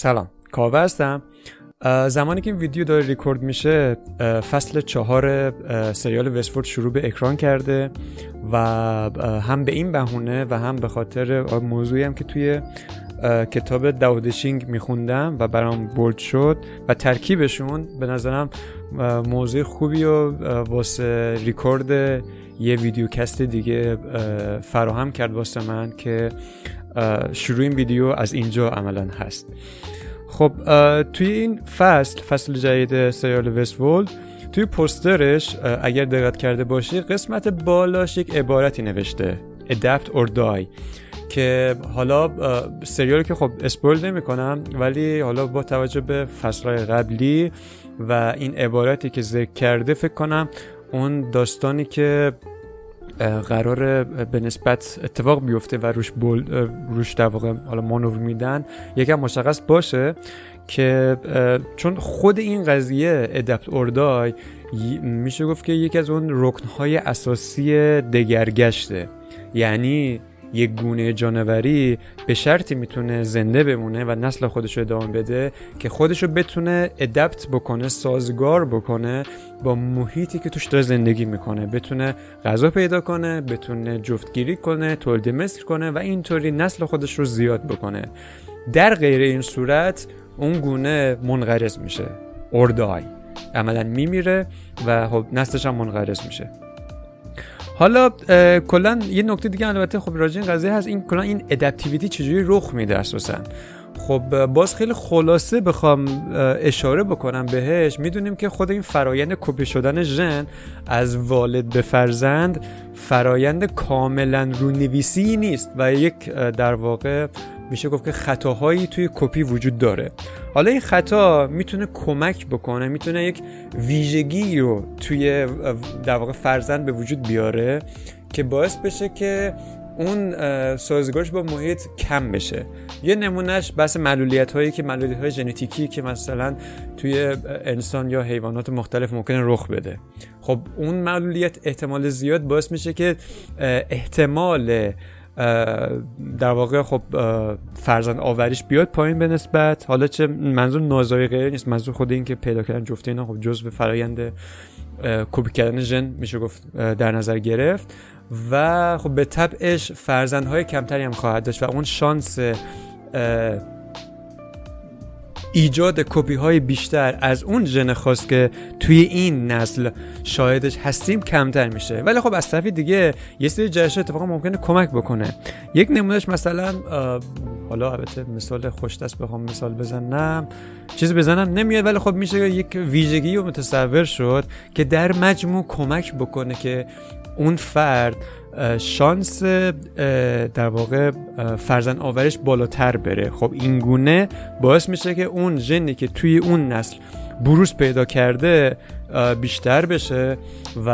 سلام. کاوه هستم. زمانی که این ویدیو داره ریکورد میشه فصل چهار سریال وستفورد شروع به اکران کرده و هم به این بهونه و هم به خاطر موضوعی هم که توی کتاب داودشینگ میخوندم و برام بولد شد و ترکیبشون به نظرم موضوع خوبی و واسه ریکورد یه ویدیوکست دیگه فراهم کرد واسه من که شروع این ویدیو از اینجا عملا هست. خب توی این فصل فصل جدید سریال وستولد توی پوسترش اگر دقت کرده باشی قسمت بالاش یک عبارتی نوشته adapt or die که حالا سریال که خب اسپویل نمی کنم ولی حالا با توجه به فصلهای قبلی و این عبارتی که ذکر کرده فکر کنم اون داستانی که قرار به نسبت اتفاق بیفته و روش بول روش در واقع حالا مانور میدن یکم مشخص باشه که چون خود این قضیه ادپت اوردای میشه گفت که یکی از اون رکنهای اساسی دگرگشته. یعنی یک گونه جانوری به شرطی می‌تونه زنده بمونه و نسل خودش رو ادامه بده که خودش رو بتونه ادپت بکنه سازگار بکنه با محیطی که توش داره زندگی می‌کنه. بتونه غذا پیدا کنه بتونه جفتگیری کنه تولید مثل کنه و اینطوری نسل خودش رو زیاد بکنه. در غیر این صورت اون گونه منقرض میشه. اردای عملا میمیره و خب نسلش هم منقرض میشه. حالا کلا یه نکته دیگه البته خب راجع این قضیه هست. این کلا این ادپتیویتی چجوری رخ میده اساسا؟ خب باز خیلی خلاصه بخوام اشاره بکنم بهش. می‌دونیم که خود این فرایند کپی شدن ژن از والد به فرزند فرایند کاملا رونویسی نیست و یک در واقع میشه گفت که خطاهایی توی کپی وجود داره. حالا این خطا می‌تونه کمک بکنه می‌تونه یک ویژگی رو توی در واقع فرزند به وجود بیاره که باعث بشه که اون سازگارش با محیط کم بشه. یه نمونهش بحث معلولیت هایی که معلولیت های ژنتیکی که مثلا توی انسان یا حیوانات مختلف ممکنه رخ بده. خب اون معلولیت احتمال زیاد باعث میشه که احتمال در واقع خب فرزند آوریش بیاد پایین به نسبت. حالا چه منظور نازای غیر نیست منظور خود این که پیدا کردن جفته اینا خب جزء فرایند کپی کردن ژن میشه گفت در نظر گرفت. و خب به طبعش فرزندهای کمتری هم خواهد داشت و اون شانس ایجاد کپی های بیشتر از اون ژن خاص که توی این نسل شاهدش هستیم کمتر میشه. ولی خب از طرف دیگه یه سری جهش اتفاقا ممکنه کمک بکنه. یک نمونهش مثلا حالا البته مثال خوش دست بخوام مثال بزنم. چیزی بزنم نمیاد ولی خب میشه یک ویژگی و متصور شد که در مجموع کمک بکنه که اون فرد شانس در واقع فرزن آورش بالاتر بره. خب این گونه باعث میشه که اون ژنی که توی اون نسل بروز پیدا کرده بیشتر بشه و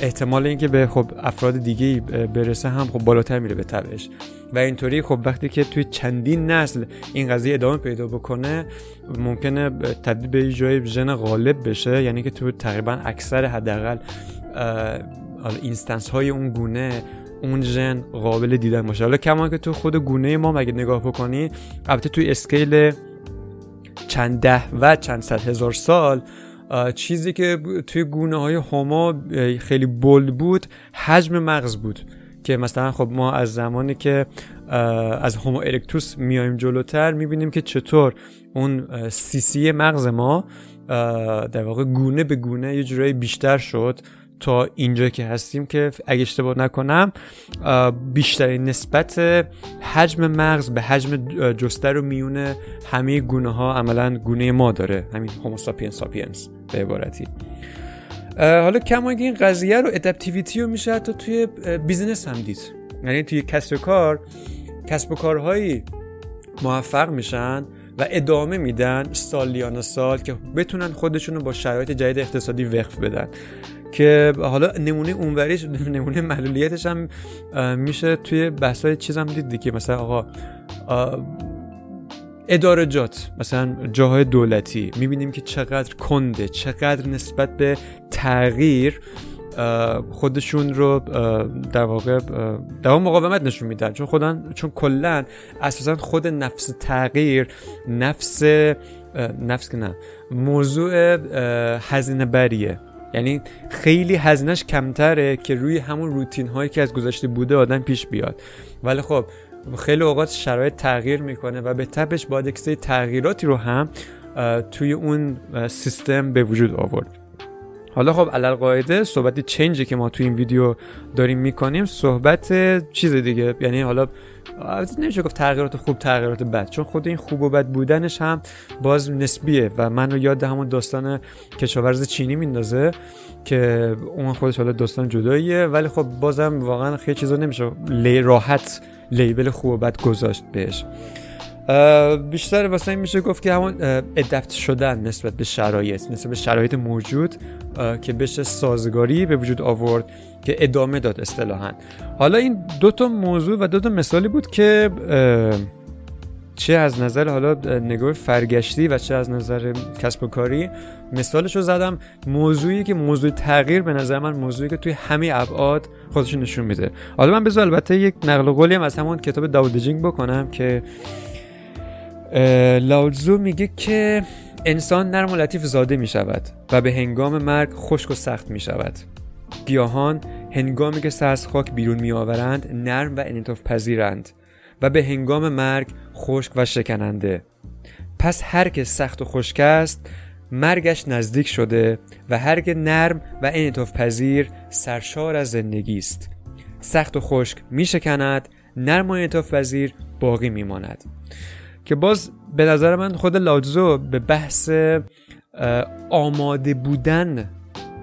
احتمال اینکه به خب افراد دیگه برسه هم خب بالاتر میره به تبعش. و اینطوری خب وقتی که توی چندین نسل این قضیه ادامه پیدا بکنه ممکنه تبدیل به جای ژن غالب بشه. یعنی که تو تقریبا اکثر حداقل instance های اون گونه اون ژن قابل دیدن باشه. حالا کما که تو خود گونه ما مگه نگاه بکنی البته توی scale چند ده و چند صد هزار سال چیزی که توی گونه های هومو خیلی bold بود حجم مغز بود. که مثلا خب ما از زمانی که از هومو ارکتوس میایم جلوتر می‌بینیم که چطور اون سیسی مغز ما در واقع گونه به گونه یه جورایی بیشتر شد. تا اینجا که هستیم که اگه اشتباه نکنم بیشترین نسبت حجم مغز به حجم جثه رو میون همه گونه ها عملا گونه ما داره. همین هوموساپینس ساپینس به عبارتی. حالا کما این قضیه رو adaptivity رو میشه حتی توی business هم دید. یعنی توی کسب کار کسب و کارهایی موفق میشن و ادامه میدن سالیان سال که بتونن خودشون رو با شرایط جدید اقتصادی وفق بدن. که حالا نمونه اونوریش نمونه معلولیتش هم میشه توی بحثای چیز هم دید دیگه. مثلا آقا ادارجات مثلا جاهای دولتی می‌بینیم که چقدر کنده چقدر نسبت به تغییر خودشون رو در واقع در واقع مقاومت نشون میدن. چون خودن چون کلا اساسا خود نفس تغییر نفس نفس که نه موضوع هزینه بریه یعنی خیلی هزینهش کمتره که روی همون روتین هایی که از گذشته بوده آدم پیش بیاد. ولی خب خیلی اوقات شرایط تغییر می‌کنه و به تبش باید تغییراتی رو هم توی اون سیستم به وجود آورد. حالا خب علل قاعده صحبت چنجی که ما توی این ویدیو داریم می‌کنیم صحبت چیز دیگه. یعنی حالا نمیشه گفت تغییرات خوب تغییرات بد. چون خود این خوب و بد بودنش هم باز نسبیه و من رو یاد همون داستان کشاورز چینی میندازه که اون خودش حالا داستان جداییه. ولی خب بازم واقعا خیلی چیزا نمیشه. لی راحت لیبل خوب و بد گذاشت بهش. بیشتر واسه این میشه گفت که همون ادپت شدن نسبت به شرایط نسبت به شرایط موجود که بشه سازگاری به وجود آورد که ادامه داد اصطلاحا. حالا این دو تا موضوع و دو تا مثالی بود که چه از نظر حالا نگاه فرگشتی و چه از نظر کسب و کاری مثالش رو زدم. موضوعی که موضوع تغییر به نظر من موضوعی که توی همه ابعاد خودش نشون میده. حالا من بذار البته یک نقل قولی هم از همون کتاب داودجینگ بکنم که لاوزو میگه که انسان نرم و لطیف زاده می شود و به هنگام مرگ خشک و سخت می شود گیاهان هنگامی که سر خاک بیرون می آورند نرم و انعطاف پذیرند و به هنگام مرگ خشک و شکننده. پس هر که سخت و خشک است مرگش نزدیک شده و هر که نرم و انعطاف پذیر سرشار از زندگی است. سخت و خشک می شکند نرم و انعطاف پذیر باقی می ماند که باز به نظر من خود لاوتزو به بحث آماده بودن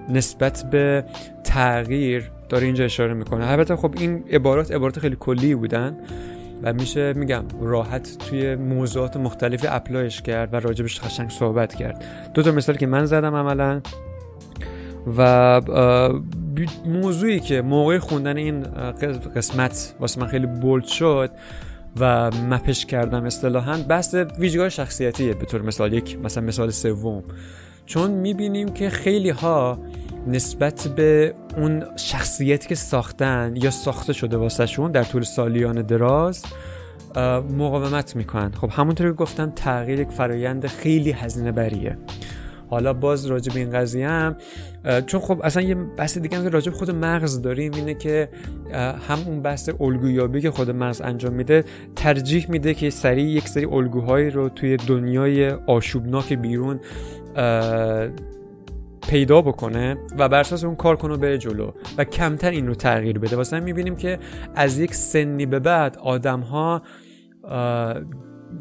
نسبت به تغییر داره اینجا اشاره می‌کنه. البته خب این عبارات عبارات خیلی کلی بودن و میشه میگم راحت توی موضوعات مختلف اپلایش کرد و راجبش خشنگ صحبت کرد. دو تا مثال که من زدم عملا و موضوعی که موقع خوندن این قسمت واسه من خیلی بولد شد و مپش کردم اصطلاحا. بحث ویژگاه شخصیتیه به طور مثال یک مثلا مثال سوم. چون می‌بینیم که خیلی ها نسبت به اون شخصیتی که ساختن یا ساخته شده واسهشون در طول سالیان دراز مقاومت می‌کنن. خب همونطور که گفتم تغییر یک فرایند خیلی هزینه بریه حالا باز راجع به این قضیه هم چون خب اصلا یه بحث دیگه هم که راجع خود مغز داریم اینه که هم اون بحث الگویابی که خود مغز انجام میده ترجیح میده که سریع یک سری الگوهایی رو توی دنیای آشوبناک بیرون پیدا بکنه و بر اساس اون کار کنه بره جلو و کمتر این رو تغییر بده. واسه می‌بینیم که از یک سنی به بعد آدم ها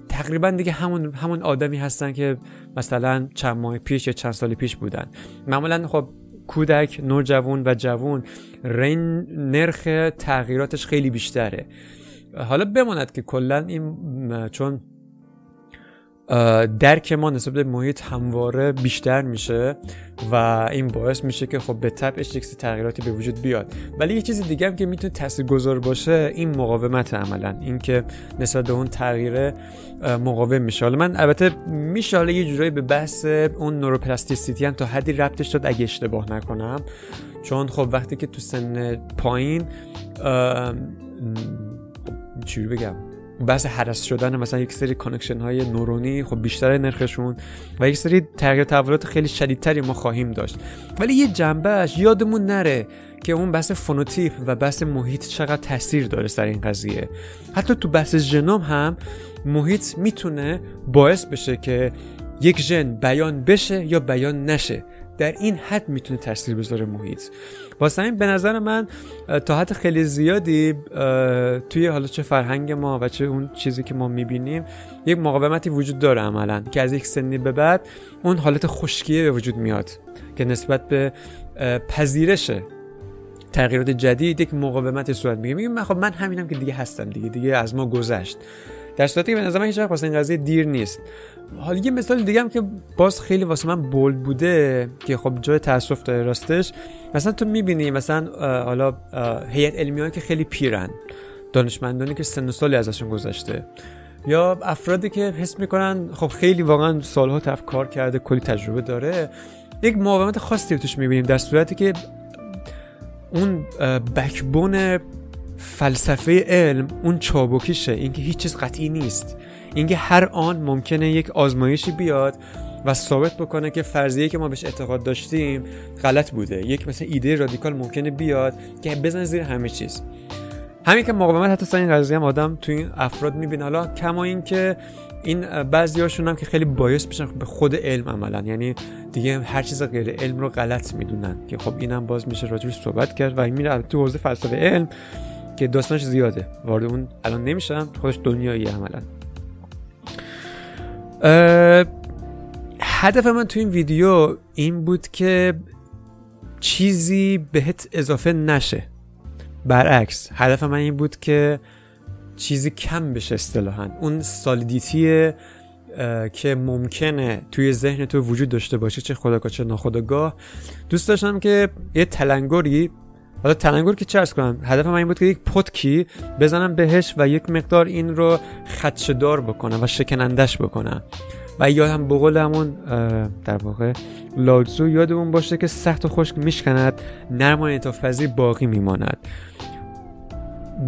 تقریبا دیگه همون همون آدمی هستن که مثلا چند ماه پیش یا چند سال پیش بودن. معمولا خب کودک نوجوان و جوان رن نرخ تغییراتش خیلی بیشتره. حالا بماند که کلا این چون درک ما نسبت به محیط همواره بیشتر میشه و این باعث میشه که خب به تبعش یک تغییراتی به وجود بیاد. ولی یه چیز دیگه هم که می‌تونه تاثیرگذار باشه این مقاومت عملا اینکه نسبت به اون تغییر مقاوم میشه. حالا من البته میشه یه جورایی به بحث اون neuroplasticity هم تا حدی ربطش داد اگه اشتباه نکنم. چون خب وقتی که تو سن پایین چی بگم؟ بحث هرس شدن مثلا یک سری connection های نورونی خب بیشتر نرخشون و یک سری تغییر تحولات خیلی شدیدتری ما خواهیم داشت. ولی یه جنبهش یادمون نره که اون بحث فنوتیپ و بحث محیط چقدر تاثیر داره سر این قضیه. حتی تو بحث ژنوم هم محیط می‌تونه باعث بشه که یک ژن بیان بشه یا بیان نشه. در این حد می‌تونه تاثیر بذاره محیط. واسه این به نظر من تا حد خیلی زیادی توی حالا چه فرهنگ ما و چه اون چیزی که ما می‌بینیم یک مقاومتی وجود داره عملا که از یک سنی به بعد اون حالت خشکیه به وجود میاد که نسبت به پذیرش تغییرات جدید یک مقاومتی صورت میگه من خب من همینم که دیگه هستم دیگه دیگه از ما گذشت. در صورتی که به نظر من هیچ وقت این قضیه دیر نیست. حالا یه مثال دیگه هم که باز خیلی واسه من بولد بوده که خب جای تاسف داره راستش. مثلا تو می‌بینی مثلا حالا هیئت علمی که خیلی پیرن دانشمندانی که سن سالی ازشون گذشته. یا افرادی که حس می‌کنن خب خیلی واقعا سالها تف کار کرده کلی تجربه داره. یک مقاومت خاصی توش می‌بینیم در صورتی که اون بکبون فلسفه علم اون چابکیشه. اینکه هیچ چیز قطعی نیست. اینکه هر آن ممکنه یک آزمایشی بیاد و ثابت بکنه که فرضیه که ما بهش اعتقاد داشتیم غلط بوده. یک مثل ایده رادیکال ممکنه بیاد که بزنه زیر همه چیز. همین که مقاومت حتی سر این قضیه هم آدم تو این افراد می‌بینه. حالا کما این که این بعضیاشون هم که خیلی باعث میشن به خود علم عملا. یعنی دیگه هر چیز غیر علم رو غلط می‌دونن. که خب اینم باز میشه راجبش صحبت کرد و این میره تو حوزه فلسفه علم. که داستانش زیاده. وارد اون الان نمیشم خودش دنیایی عملا. هدف من تو این ویدیو این بود که چیزی بهت اضافه نشه. برعکس هدف من این بود که چیزی کم بشه اصطلاحا. اون سالیدیتی که ممکنه توی ذهن تو وجود داشته باشه چه خداگاه چه ناخداگاه. دوست داشتم که یه تلنگری حالا تلنگر که چرس کنم؟ هدف من این بود که یک پتکی بزنم بهش و یک مقدار این رو خدشدار بکنم و شکنندش بکنم. و یادم بقول همون در واقع لالزو یادمون باشه که سخت و خشک میشکند نرم و باقی میماند.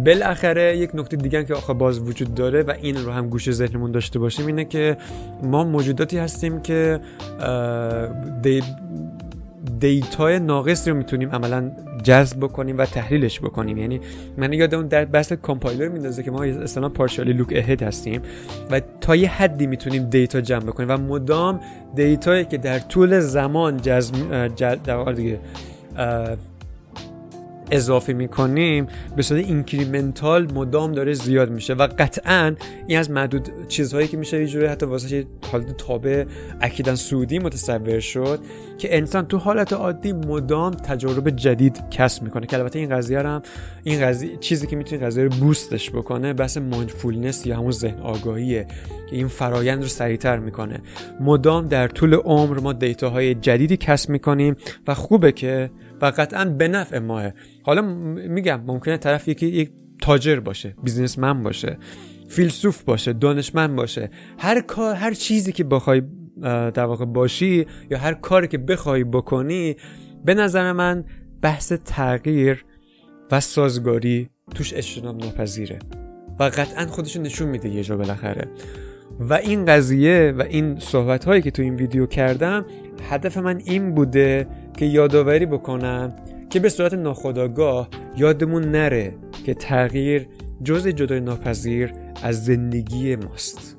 بالاخره یک نکته دیگه که آخه باز وجود داره و این رو هم گوش ذهنمون داشته باشیم اینه که ما موجوداتی هستیم که دی data ی ناقص رو می‌تونیم عملا جذب بکنیم و تحلیلش بکنیم. یعنی من یادم در بحث کامپایلر میندازه که ما اصلا partially look ahead هستیم و تا یه حدی می‌تونیم data جمع بکنیم و مدام data یی که در طول زمان جذب در دیگه اضافه می‌کنیم به صورت incremental مدام داره زیاد میشه و قطعا این از معدود چیزهایی که میشه یه جوری حتی واسه حالت تابع اکیدا صعودی متصور شد که انسان تو حالت عادی مدام تجربه جدید کسب می‌کنه که البته این قضیه هم این قضیه چیزی که می‌تونه قضیه رو boost ش بکنه بحث mindfulness یا همون ذهن آگاهیه که این فرایند رو سریعتر می‌کنه. مدام در طول عمر ما دیتاهای جدیدی کسب می‌کنیم و خوبه که و قطعا به نفع ماه حالا میگم ممکنه طرف یکی یک تاجر باشه بیزنسمن باشه فیلسوف باشه دانشمند باشه. هر کار هر چیزی که بخوای در واقع باشی یا هر کاری که بخوای بکنی به نظر من بحث تغییر و سازگاری توش اجتناب ناپذیره و قطعا خودش نشون میده یه جا بالاخره. و این قضیه و این صحبت هایی که تو این ویدیو کردم هدف من این بوده که یادآوری بکنم که به صورت ناخودآگاه یادمون نره که تغییر جز جدای ناپذیر از زندگی ماست.